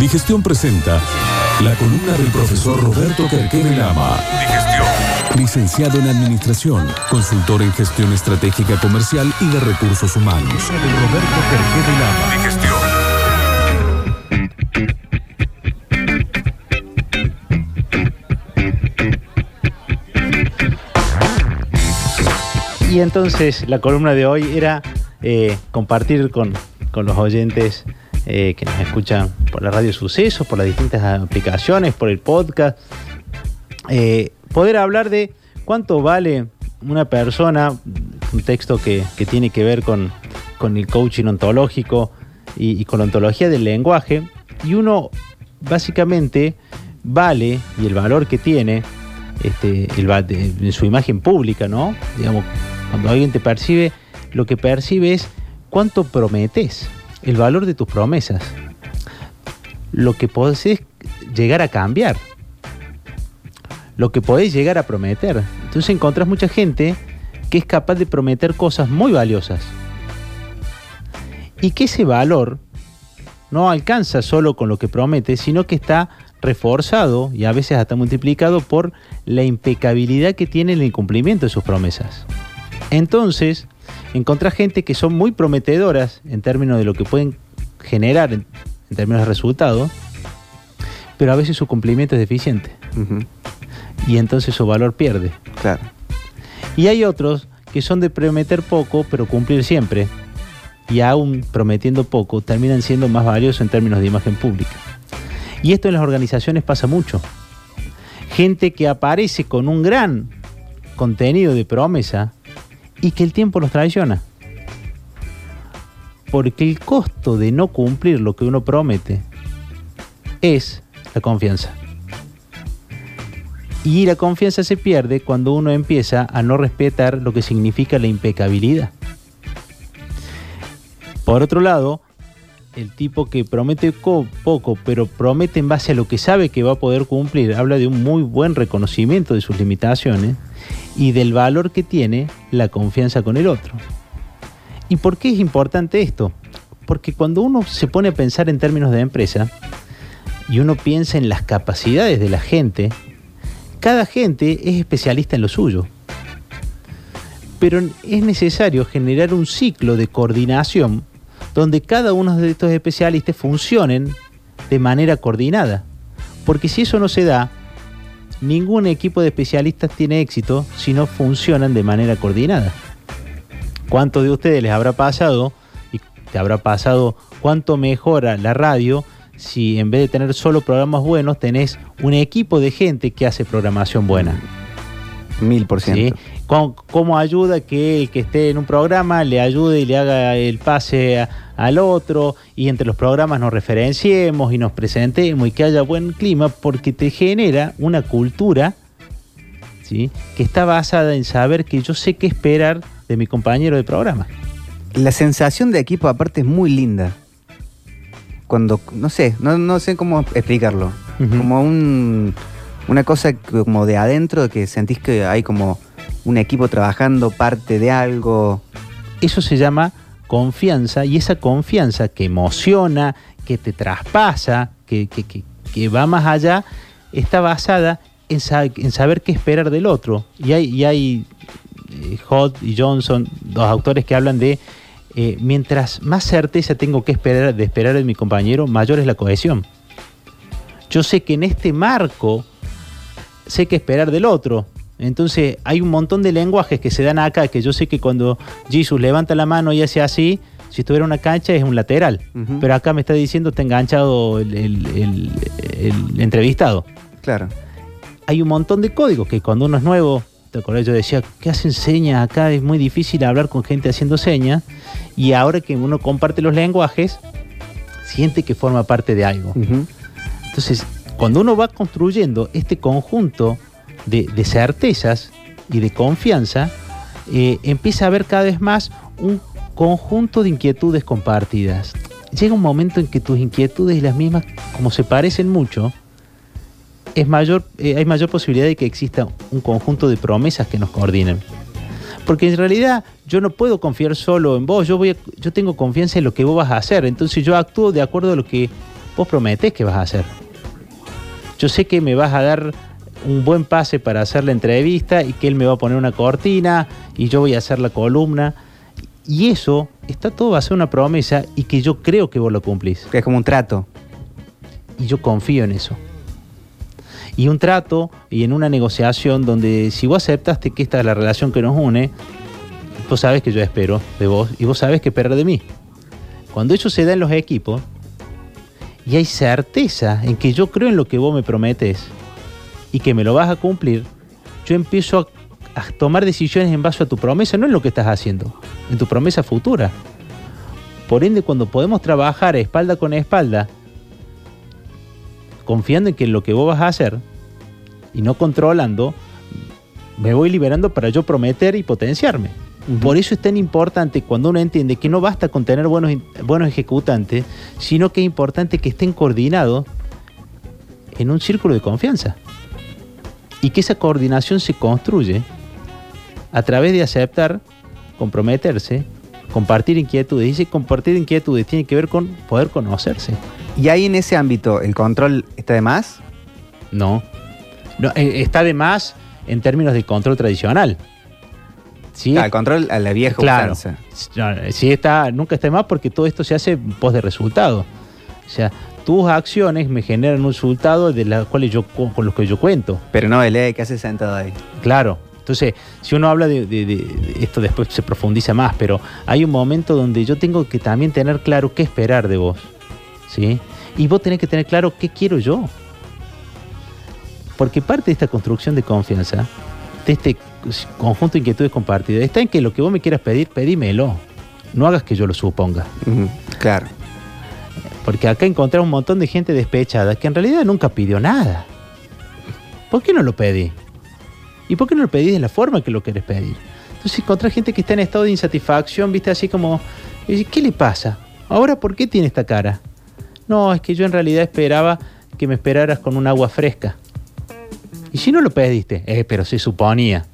Digestión presenta la columna del profesor Roberto Querquere Lama. Digestión. Licenciado en Administración, consultor en Gestión Estratégica Comercial y de Recursos Humanos. Roberto Querquere Lama. Digestión. Y entonces la columna de hoy era eh, compartir con, con los oyentes eh, que nos escuchan por la radio Sucesos, por las distintas aplicaciones, por el podcast, eh, poder hablar de cuánto vale una persona, un texto que, tiene que ver con, el coaching ontológico y, con la ontología del lenguaje, y uno básicamente vale y el valor que tiene este, en su imagen pública, ¿no? Digamos, cuando alguien te percibe, lo que percibe es cuánto prometes el valor de tus promesas, lo que podés llegar a cambiar, lo que podés llegar a prometer. Entonces encontrás mucha gente que es capaz de prometer cosas muy valiosas y que ese valor no alcanza solo con lo que promete, sino que está reforzado y a veces hasta multiplicado por la impecabilidad que tiene en el cumplimiento de sus promesas. Entonces, encontrar gente que son muy prometedoras en términos de lo que pueden generar en, términos de resultados, pero a veces su cumplimiento es deficiente. Y entonces su valor pierde. Claro. Y hay otros que son de prometer poco, pero cumplir siempre. Y aún prometiendo poco, terminan siendo más valiosos en términos de imagen pública. Y esto en las organizaciones pasa mucho. Gente que aparece con un gran contenido de promesa, y que el tiempo los traiciona. Porque el costo de no cumplir lo que uno promete es la confianza. Y la confianza se pierde cuando uno empieza a no respetar lo que significa la impecabilidad. Por otro lado, el tipo que promete poco, pero promete en base a lo que sabe que va a poder cumplir, habla de un muy buen reconocimiento de sus limitaciones y del valor que tiene la confianza con el otro. ¿Y por qué es importante esto? Porque cuando uno se pone a pensar en términos de empresa y uno piensa en las capacidades de la gente, cada gente es especialista en lo suyo. Pero es necesario generar un ciclo de coordinación donde cada uno de estos especialistas funcionen de manera coordinada. Porque si eso no se da, ningún equipo de especialistas tiene éxito si no funcionan de manera coordinada. ¿Cuántos de ustedes les habrá pasado y te habrá pasado cuánto mejora la radio si en vez de tener solo programas buenos tenés un equipo de gente que hace programación buena? Mil por ciento. ¿Cómo, ayuda que el que esté en un programa le ayude y le haga el pase al otro y entre los programas nos referenciemos y nos presentemos y que haya buen clima porque te genera una cultura ¿sí? que está basada en saber que yo sé qué esperar de mi compañero de programa. La sensación de equipo aparte es muy linda. Cuando, no sé, no, sé cómo explicarlo. Como un, una cosa como de adentro que sentís que hay como un equipo trabajando parte de algo. Eso se llama confianza y esa confianza que emociona, que te traspasa, que, va más allá, está basada en, saber qué esperar del otro. Y hay, y hay eh, y Johnson, dos autores que hablan de eh, mientras más certeza tengo que esperar de esperar de mi compañero, mayor es la cohesión. Yo sé que en este marco sé qué esperar del otro. Entonces hay un montón de lenguajes que se dan acá, que yo sé que cuando Jesus levanta la mano y hace así, si estuviera una cancha es un lateral. Pero acá me está diciendo está enganchado el, entrevistado. Claro. Hay un montón de códigos que cuando uno es nuevo, te acuerdas, yo decía, ¿qué hacen señas acá? Es muy difícil hablar con gente haciendo señas. Y ahora que uno comparte los lenguajes, siente que forma parte de algo. Entonces, cuando uno va construyendo este conjunto de, certezas y de confianza, eh, empieza a haber cada vez más un conjunto de inquietudes compartidas. Llega un momento en que tus inquietudes y las mismas, como se parecen mucho, es mayor, eh, hay mayor posibilidad de que exista un conjunto de promesas que nos coordinen. Porque en realidad yo no puedo confiar solo en vos, yo, voy yo tengo confianza en lo que vos vas a hacer, entonces yo actúo de acuerdo a lo que vos prometés que vas a hacer. Yo sé que me vas a dar un buen pase para hacer la entrevista y que él me va a poner una cortina y yo voy a hacer la columna. Y eso está todo a ser una promesa y que yo creo que vos lo cumplís. Que es como un trato. Y yo confío en eso. Y un trato y en una negociación donde si vos aceptaste que esta es la relación que nos une, vos sabes que yo espero de vos y vos sabes que esperar de mí. Cuando eso se da en los equipos y hay certeza en que yo creo en lo que vos me prometes y que me lo vas a cumplir, yo empiezo a, a tomar decisiones en base a tu promesa, no en lo que estás haciendo, en tu promesa futura. Por ende, cuando podemos trabajar espalda con espalda, confiando en que lo que vos vas a hacer y no controlando, me voy liberando para yo prometer y potenciarme. Por eso es tan importante cuando uno entiende que no basta con tener buenos, buenos ejecutantes, sino que es importante que estén coordinados en un círculo de confianza. Y que esa coordinación se construye a través de aceptar, comprometerse, compartir inquietudes. Y ese compartir inquietudes tiene que ver con poder conocerse. ¿Y ahí en ese ámbito el control está de más? No. no eh, está de más en términos de control tradicional. ¿Sí? Ah, el control a la vieja claro. sí está, nunca está de más porque todo esto se hace pos de resultado. O sea, tus acciones me generan un resultado de las cuales yo con los que yo cuento. Pero no el ley que hace sentado ahí. Claro. Entonces, si uno habla de, de, de, esto después se profundiza más, pero hay un momento donde yo tengo que también tener claro qué esperar de vos. ¿Sí? Y vos tenés que tener claro qué quiero yo. Porque parte de esta construcción de confianza, de este conjunto de inquietudes compartidas, está en que lo que vos me quieras pedir, pedímelo. No hagas que yo lo suponga. Uh -huh. Claro. Porque acá encontré un montón de gente despechada que en realidad nunca pidió nada. ¿Por qué no lo pedí? ¿Y por qué no lo pedís de la forma que lo querés pedir? Entonces encontrás gente que está en estado de insatisfacción, viste, así como, ¿qué le pasa? Ahora, ¿por qué tiene esta cara? No, es que yo en realidad esperaba que me esperaras con un agua fresca. Y si no lo pediste, eh, pero se suponía.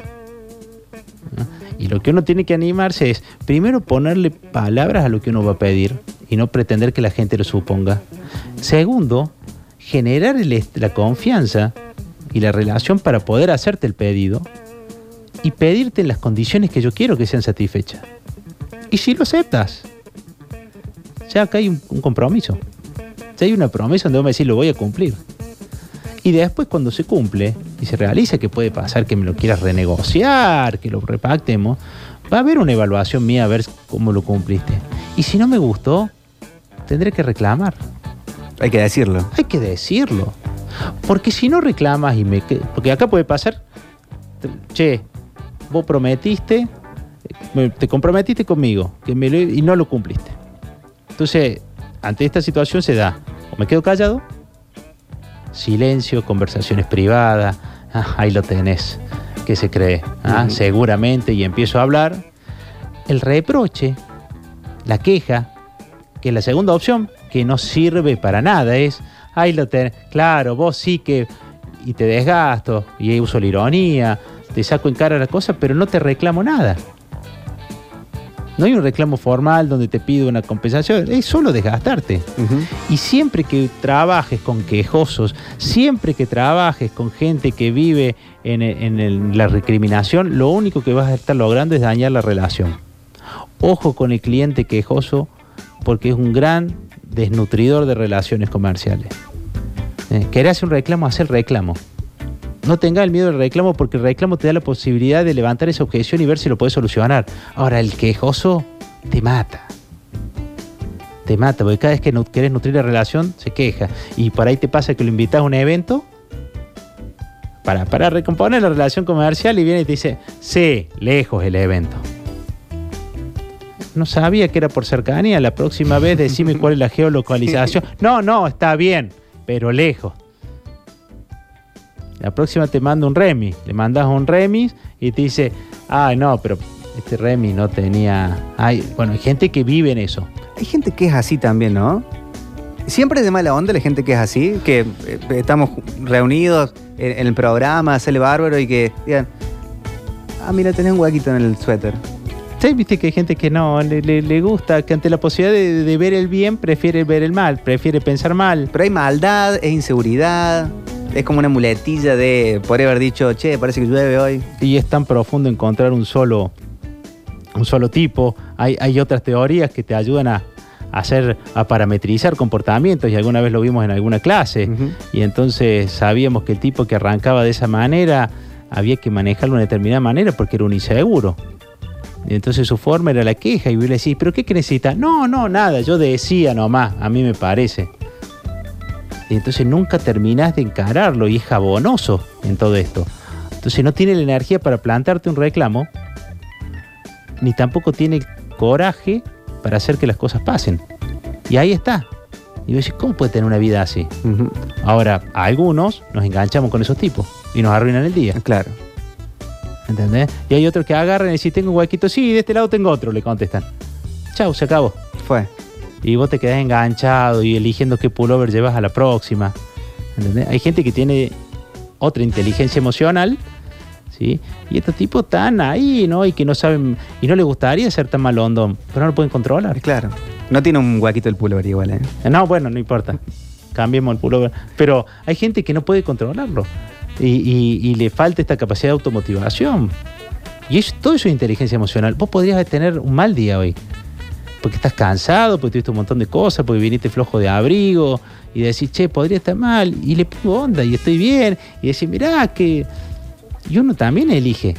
Y lo que uno tiene que animarse es, primero, ponerle palabras a lo que uno va a pedir y no pretender que la gente lo suponga. Segundo, generar el, la confianza y la relación para poder hacerte el pedido y pedirte las condiciones que yo quiero que sean satisfechas. Y si lo aceptas, ya acá hay un, un compromiso. Ya hay una promesa donde vos me decís lo voy a cumplir. Y después cuando se cumple y se realiza que puede pasar que me lo quieras renegociar, que lo repactemos, va a haber una evaluación mía a ver cómo lo cumpliste. Y si no me gustó, tendré que reclamar. Hay que decirlo. Hay que decirlo. Porque si no reclamas y me... Porque acá puede pasar, che, vos prometiste, te comprometiste conmigo que me lo, y no lo cumpliste. Entonces, ante esta situación se da, o me quedo callado, silencio, conversaciones privadas, ah, ahí lo tenés, ¿qué se cree? Ah, uh -huh. Seguramente, y empiezo a hablar. El reproche, la queja, que es la segunda opción, que no sirve para nada, es, ahí lo tenés, claro, vos sí que, y te desgasto, y uso la ironía, te saco en cara la cosa, pero no te reclamo nada. No hay un reclamo formal donde te pido una compensación, es solo desgastarte. Uh -huh. Y siempre que trabajes con quejosos, siempre que trabajes con gente que vive en, en, en, la recriminación, lo único que vas a estar logrando es dañar la relación. Ojo con el cliente quejoso porque es un gran desnutridor de relaciones comerciales. Eh, ¿Querés hacer un reclamo? Haz el reclamo. No tengas el miedo del reclamo porque el reclamo te da la posibilidad de levantar esa objeción y ver si lo puedes solucionar. Ahora, el quejoso te mata. Te mata, porque cada vez que querés nutrir la relación, se queja. Y por ahí te pasa que lo invitas a un evento para, para recomponer la relación comercial y viene y te dice, sí, lejos el evento. No sabía que era por cercanía. La próxima vez decime cuál es la geolocalización. No, no, está bien, pero lejos. La próxima te manda un remis. Le mandas un remis y te dice, ay, no, pero este remis no tenía. Ay, bueno, hay gente que vive en eso. Hay gente que es así también, ¿no? Siempre es de mala onda la gente que es así, que eh, estamos reunidos en, en, el programa, sale bárbaro y que digan, ah, mira, tenés un huequito en el suéter. Sí, viste que hay gente que no, le, le- le gusta, que ante la posibilidad de, de ver el bien prefiere ver el mal, prefiere pensar mal. Pero hay maldad, es inseguridad, es como una muletilla de podría haber dicho, che, parece que llueve hoy. Y es tan profundo encontrar un solo, un solo tipo. Hay, hay otras teorías que te ayudan a, a hacer, a parametrizar comportamientos, y alguna vez lo vimos en alguna clase. Y entonces sabíamos que el tipo que arrancaba de esa manera había que manejarlo de una determinada manera porque era un inseguro. Entonces su forma era la queja y vos le decís, ¿pero qué que necesita? No, no, nada, yo decía nomás, a mí me parece. Y entonces nunca terminás de encararlo y es jabonoso en todo esto. Entonces no tiene la energía para plantarte un reclamo, ni tampoco tiene el coraje para hacer que las cosas pasen. Y ahí está. Y vos decís, ¿cómo puede tener una vida así? Ahora, a algunos nos enganchamos con esos tipos y nos arruinan el día. Claro. ¿Entendés? Y hay otros que agarran y dicen, tengo un huequito, sí, de este lado tengo otro, le contestan. Chau, se acabó. Fue. Y vos te quedás enganchado y eligiendo qué pullover llevas a la próxima. ¿Entendés? Hay gente que tiene otra inteligencia emocional, ¿sí? Y estos tipos están ahí, ¿no? Y que no saben, y no les gustaría ser tan malondón, pero no lo pueden controlar. Claro. No tiene un huequito el pullover igual, ¿eh? No, bueno, no importa. Cambiemos el pullover. Pero hay gente que no puede controlarlo. Y, y- y le falta esta capacidad de automotivación. Y eso, todo eso es inteligencia emocional. Vos podrías tener un mal día hoy. Porque estás cansado, porque tuviste un montón de cosas, porque viniste flojo de abrigo. Y decís, che, podría estar mal. Y le pongo onda y estoy bien. Y decís, mirá, que. Y uno también elige.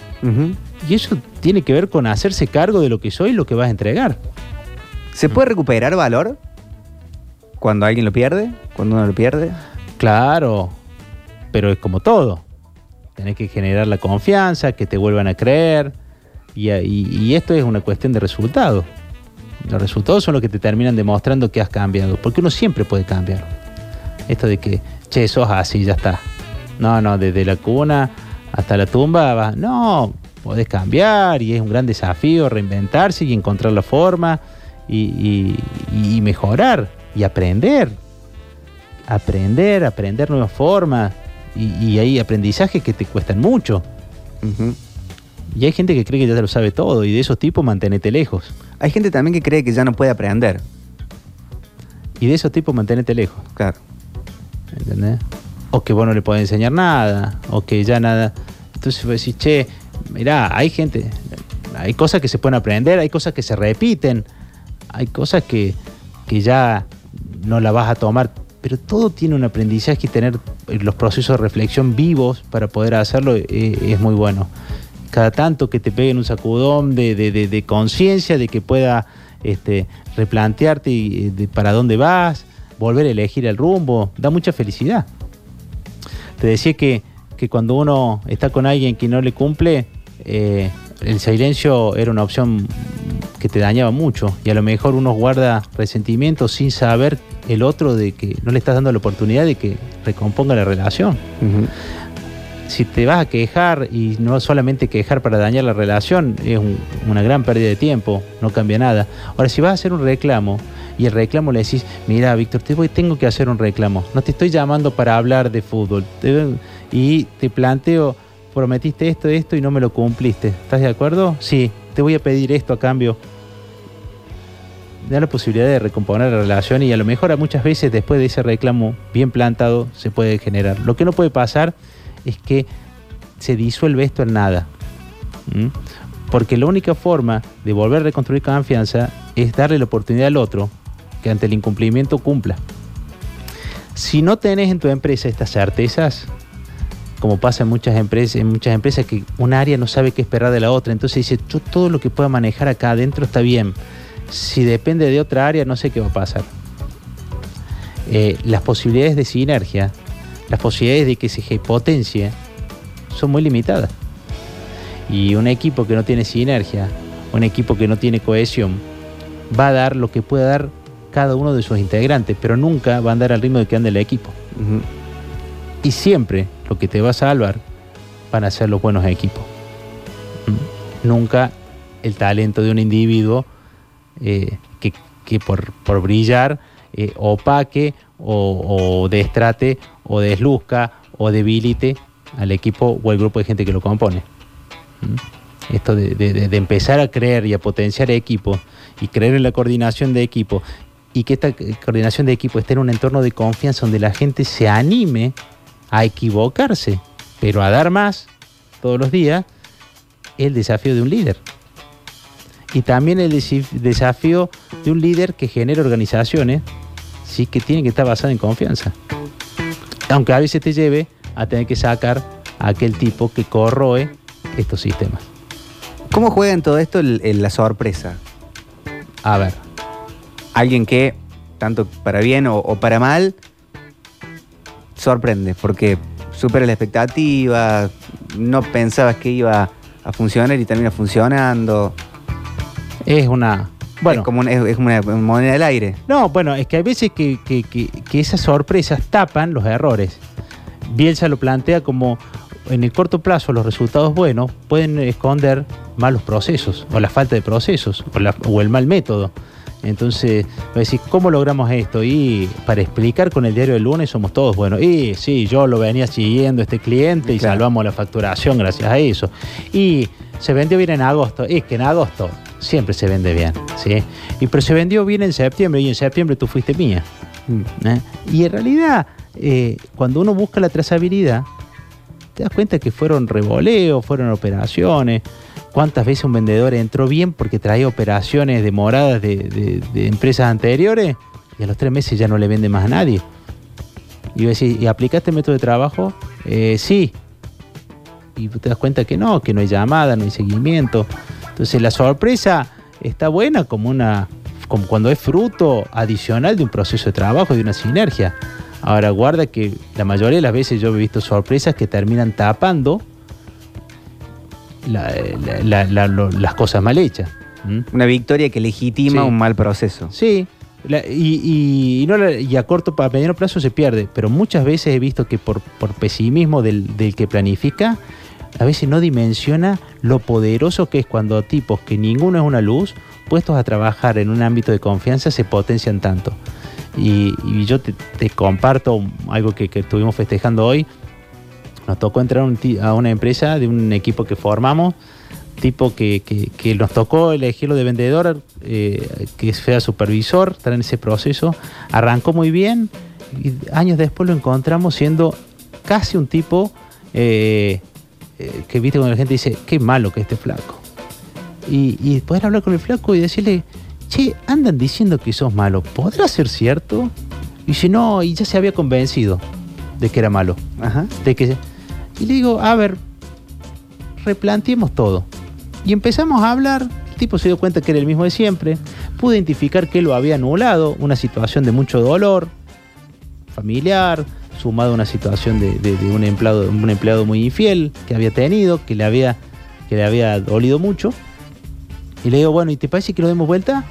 Y eso tiene que ver con hacerse cargo de lo que soy y lo que vas a entregar. ¿Se puede recuperar valor cuando alguien lo pierde? Cuando uno lo pierde. Claro, pero es como todo. Tenés que generar la confianza, que te vuelvan a creer. Y, esto es una cuestión de resultados. Los resultados son los que te terminan demostrando que has cambiado. Porque uno siempre puede cambiar. Esto de que, che, sos así, ya está. No, no, desde la cuna hasta la tumba vas. No, podés cambiar y es un gran desafío reinventarse y encontrar la forma y mejorar y aprender aprender, aprender nuevas formas. Y, y hay aprendizajes que te cuestan mucho. Y hay gente que cree que ya lo sabe todo y de esos tipos mantenete lejos. Hay gente también que cree que ya no puede aprender. Y de esos tipos mantenete lejos. Claro. ¿Entendés? O que vos no le podés enseñar nada. O que ya nada. Entonces vos decís, che, mirá, hay gente. Hay cosas que se pueden aprender, hay cosas que se repiten. Hay cosas que, que ya no la vas a tomar. Pero todo tiene un aprendizaje y tener eh, los procesos de reflexión vivos para poder hacerlo eh, es muy bueno. Cada tanto que te peguen un sacudón de, conciencia, de que pueda este, replantearte eh, para dónde vas, volver a elegir el rumbo, da mucha felicidad. Te decía que, que cuando uno está con alguien que no le cumple, el silencio era una opción que te dañaba mucho y a lo mejor uno guarda resentimiento sin saber el otro de que no le estás dando la oportunidad de que recomponga la relación. Si te vas a quejar y no solamente quejar para dañar la relación, es un- una gran pérdida de tiempo, no cambia nada. Ahora, si vas a hacer un reclamo y el reclamo le decís, mira, Víctor, te voy, tengo que hacer un reclamo, no te estoy llamando para hablar de fútbol te- y te planteo, prometiste esto, esto y no me lo cumpliste. ¿Estás de acuerdo? Sí, te voy a pedir esto a cambio. Da la posibilidad de recomponer la relación y a lo mejor muchas veces después de ese reclamo bien plantado se puede generar. Lo que no puede pasar es que se disuelve esto en nada. Porque la única forma de volver a reconstruir confianza es darle la oportunidad al otro que ante el incumplimiento cumpla. Si no tenés en tu empresa estas certezas, como pasa en muchas empresas, en muchas empresas que un área no sabe qué esperar de la otra, entonces dice, yo todo lo que pueda manejar acá adentro está bien. Si depende de otra área, no sé qué va a pasar. Eh, las posibilidades de sinergia, las posibilidades de que se potencie, son muy limitadas. Y un equipo que no tiene sinergia, un equipo que no tiene cohesión, va a dar lo que pueda dar cada uno de sus integrantes, pero nunca va a andar al ritmo de que ande el equipo. Y siempre lo que te va a salvar van a ser los buenos equipos. Nunca el talento de un individuo eh, que, que por, brillar eh, opaque o, destrate o desluzca o debilite al equipo o al grupo de gente que lo compone. ¿Mm? esto de, de- empezar a creer y a potenciar equipo y creer en la coordinación de equipo y que esta coordinación de equipo esté en un entorno de confianza donde la gente se anime a equivocarse, pero a dar más todos los días, es el desafío de un líder. Y también el desafío de un líder que genera organizaciones, sí que tienen que estar basadas en confianza. Aunque a veces te lleve a tener que sacar a aquel tipo que corroe estos sistemas. ¿Cómo juega en todo esto el- el- la sorpresa? A ver, Alguien que, tanto para bien o, o para mal, sorprende, porque supera la expectativa, no pensabas que iba a funcionar y termina funcionando. Es una... Bueno, es como, una, es- como una moneda del aire. No, bueno, es que hay veces que, que- que- que esas sorpresas tapan los errores. Bielsa lo plantea como en el corto plazo los resultados buenos pueden esconder malos procesos o la falta de procesos o, la- o el mal método. Entonces, va a decir, ¿cómo logramos esto? Y para explicar con el diario del lunes somos todos buenos. Y sí, yo lo venía siguiendo este cliente y Claro. salvamos la facturación gracias a eso. Y se vendió bien en agosto. Es que en agosto siempre se vende bien, ¿sí? Y pero se vendió bien en septiembre y en septiembre tú fuiste mía. ¿eh? Y en realidad, eh, cuando uno busca la trazabilidad, te das cuenta que fueron revoleos, fueron operaciones. ¿Cuántas veces un vendedor entró bien porque traía operaciones demoradas de, de- de empresas anteriores y a los tres meses ya no le vende más a nadie? Y yo decía, ¿y aplicaste el método de trabajo? "Eh, sí. Y te das cuenta que no, que no hay llamada, no hay seguimiento. Entonces la sorpresa está buena como una como cuando es fruto adicional de un proceso de trabajo, de una sinergia. Ahora guarda que la mayoría de las veces yo he visto sorpresas que terminan tapando la- la- la- las cosas mal hechas. ¿Mm? Una victoria que legitima Sí. un mal proceso. Sí, la- y, y- y no la- y a corto, a mediano plazo se pierde, pero muchas veces he visto que por, por pesimismo del, del que planifica, a veces no dimensiona lo poderoso que es cuando tipos que ninguno es una luz, puestos a trabajar en un ámbito de confianza, se potencian tanto. Y, yo te, comparto algo que, que estuvimos festejando hoy. Nos tocó entrar a una empresa de un equipo que formamos, tipo que nos tocó elegirlo de vendedor, eh, que sea supervisor, estar en ese proceso. Arrancó muy bien y años después lo encontramos siendo casi un tipo eh, eh, que viste cuando la gente dice, qué malo que este flaco. Y, y poder hablar con el flaco y decirle, che, andan diciendo que sos malo, ¿podrá ser cierto? Y si no, y ya se había convencido de que era malo. Ajá. De que, y le digo, a ver, replanteemos todo. Y empezamos a hablar, el tipo se dio cuenta que era el mismo de siempre, pudo identificar que lo había anulado, una situación de mucho dolor familiar, sumado a una situación de, un, empleado, un empleado muy infiel que había tenido, que le había, que le había dolido mucho. Y le digo, bueno, ¿y te parece que lo demos vuelta?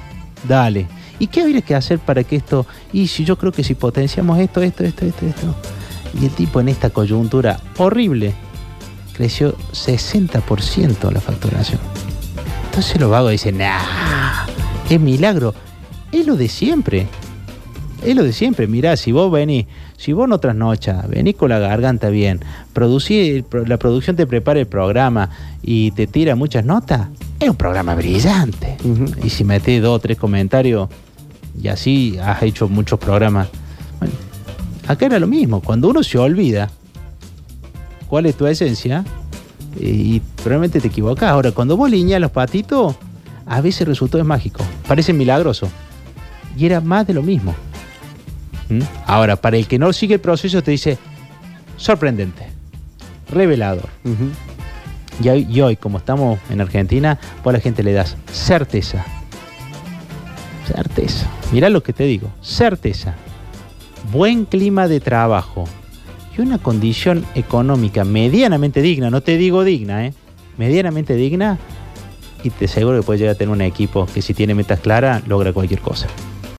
Dale. ¿Y qué habría que hacer para que esto? Y si yo creo que si potenciamos esto, esto, esto, esto, esto. Y el tipo en esta coyuntura horrible creció 60% la facturación. Entonces los vagos dicen, nah, es milagro. Es lo de siempre. Es lo de siempre. Mirá, si vos venís, si vos no trasnochas, venís con la garganta bien, producís, el pro- la producción te prepara el programa y te tira muchas notas, es un programa brillante. Ujú. Y si metés dos o tres comentarios y así has hecho muchos programas. Bueno, acá era lo mismo. Cuando uno se olvida cuál es tu esencia eh, y probablemente te equivocas. Ahora, cuando vos liñas los patitos, a veces el resultado es mágico. Parece milagroso. Y era más de lo mismo. ¿Mm? Ahora, para el que no sigue el proceso, te dice sorprendente, revelador. Y hoy, y hoy, como estamos en Argentina, vos a la gente le das certeza. Certeza. Mirá lo que te digo. Certeza. Buen clima de trabajo. Y una condición económica medianamente digna. No te digo digna, ¿eh? Medianamente digna. Y te aseguro que puedes llegar a tener un equipo que si tiene metas claras, logra cualquier cosa.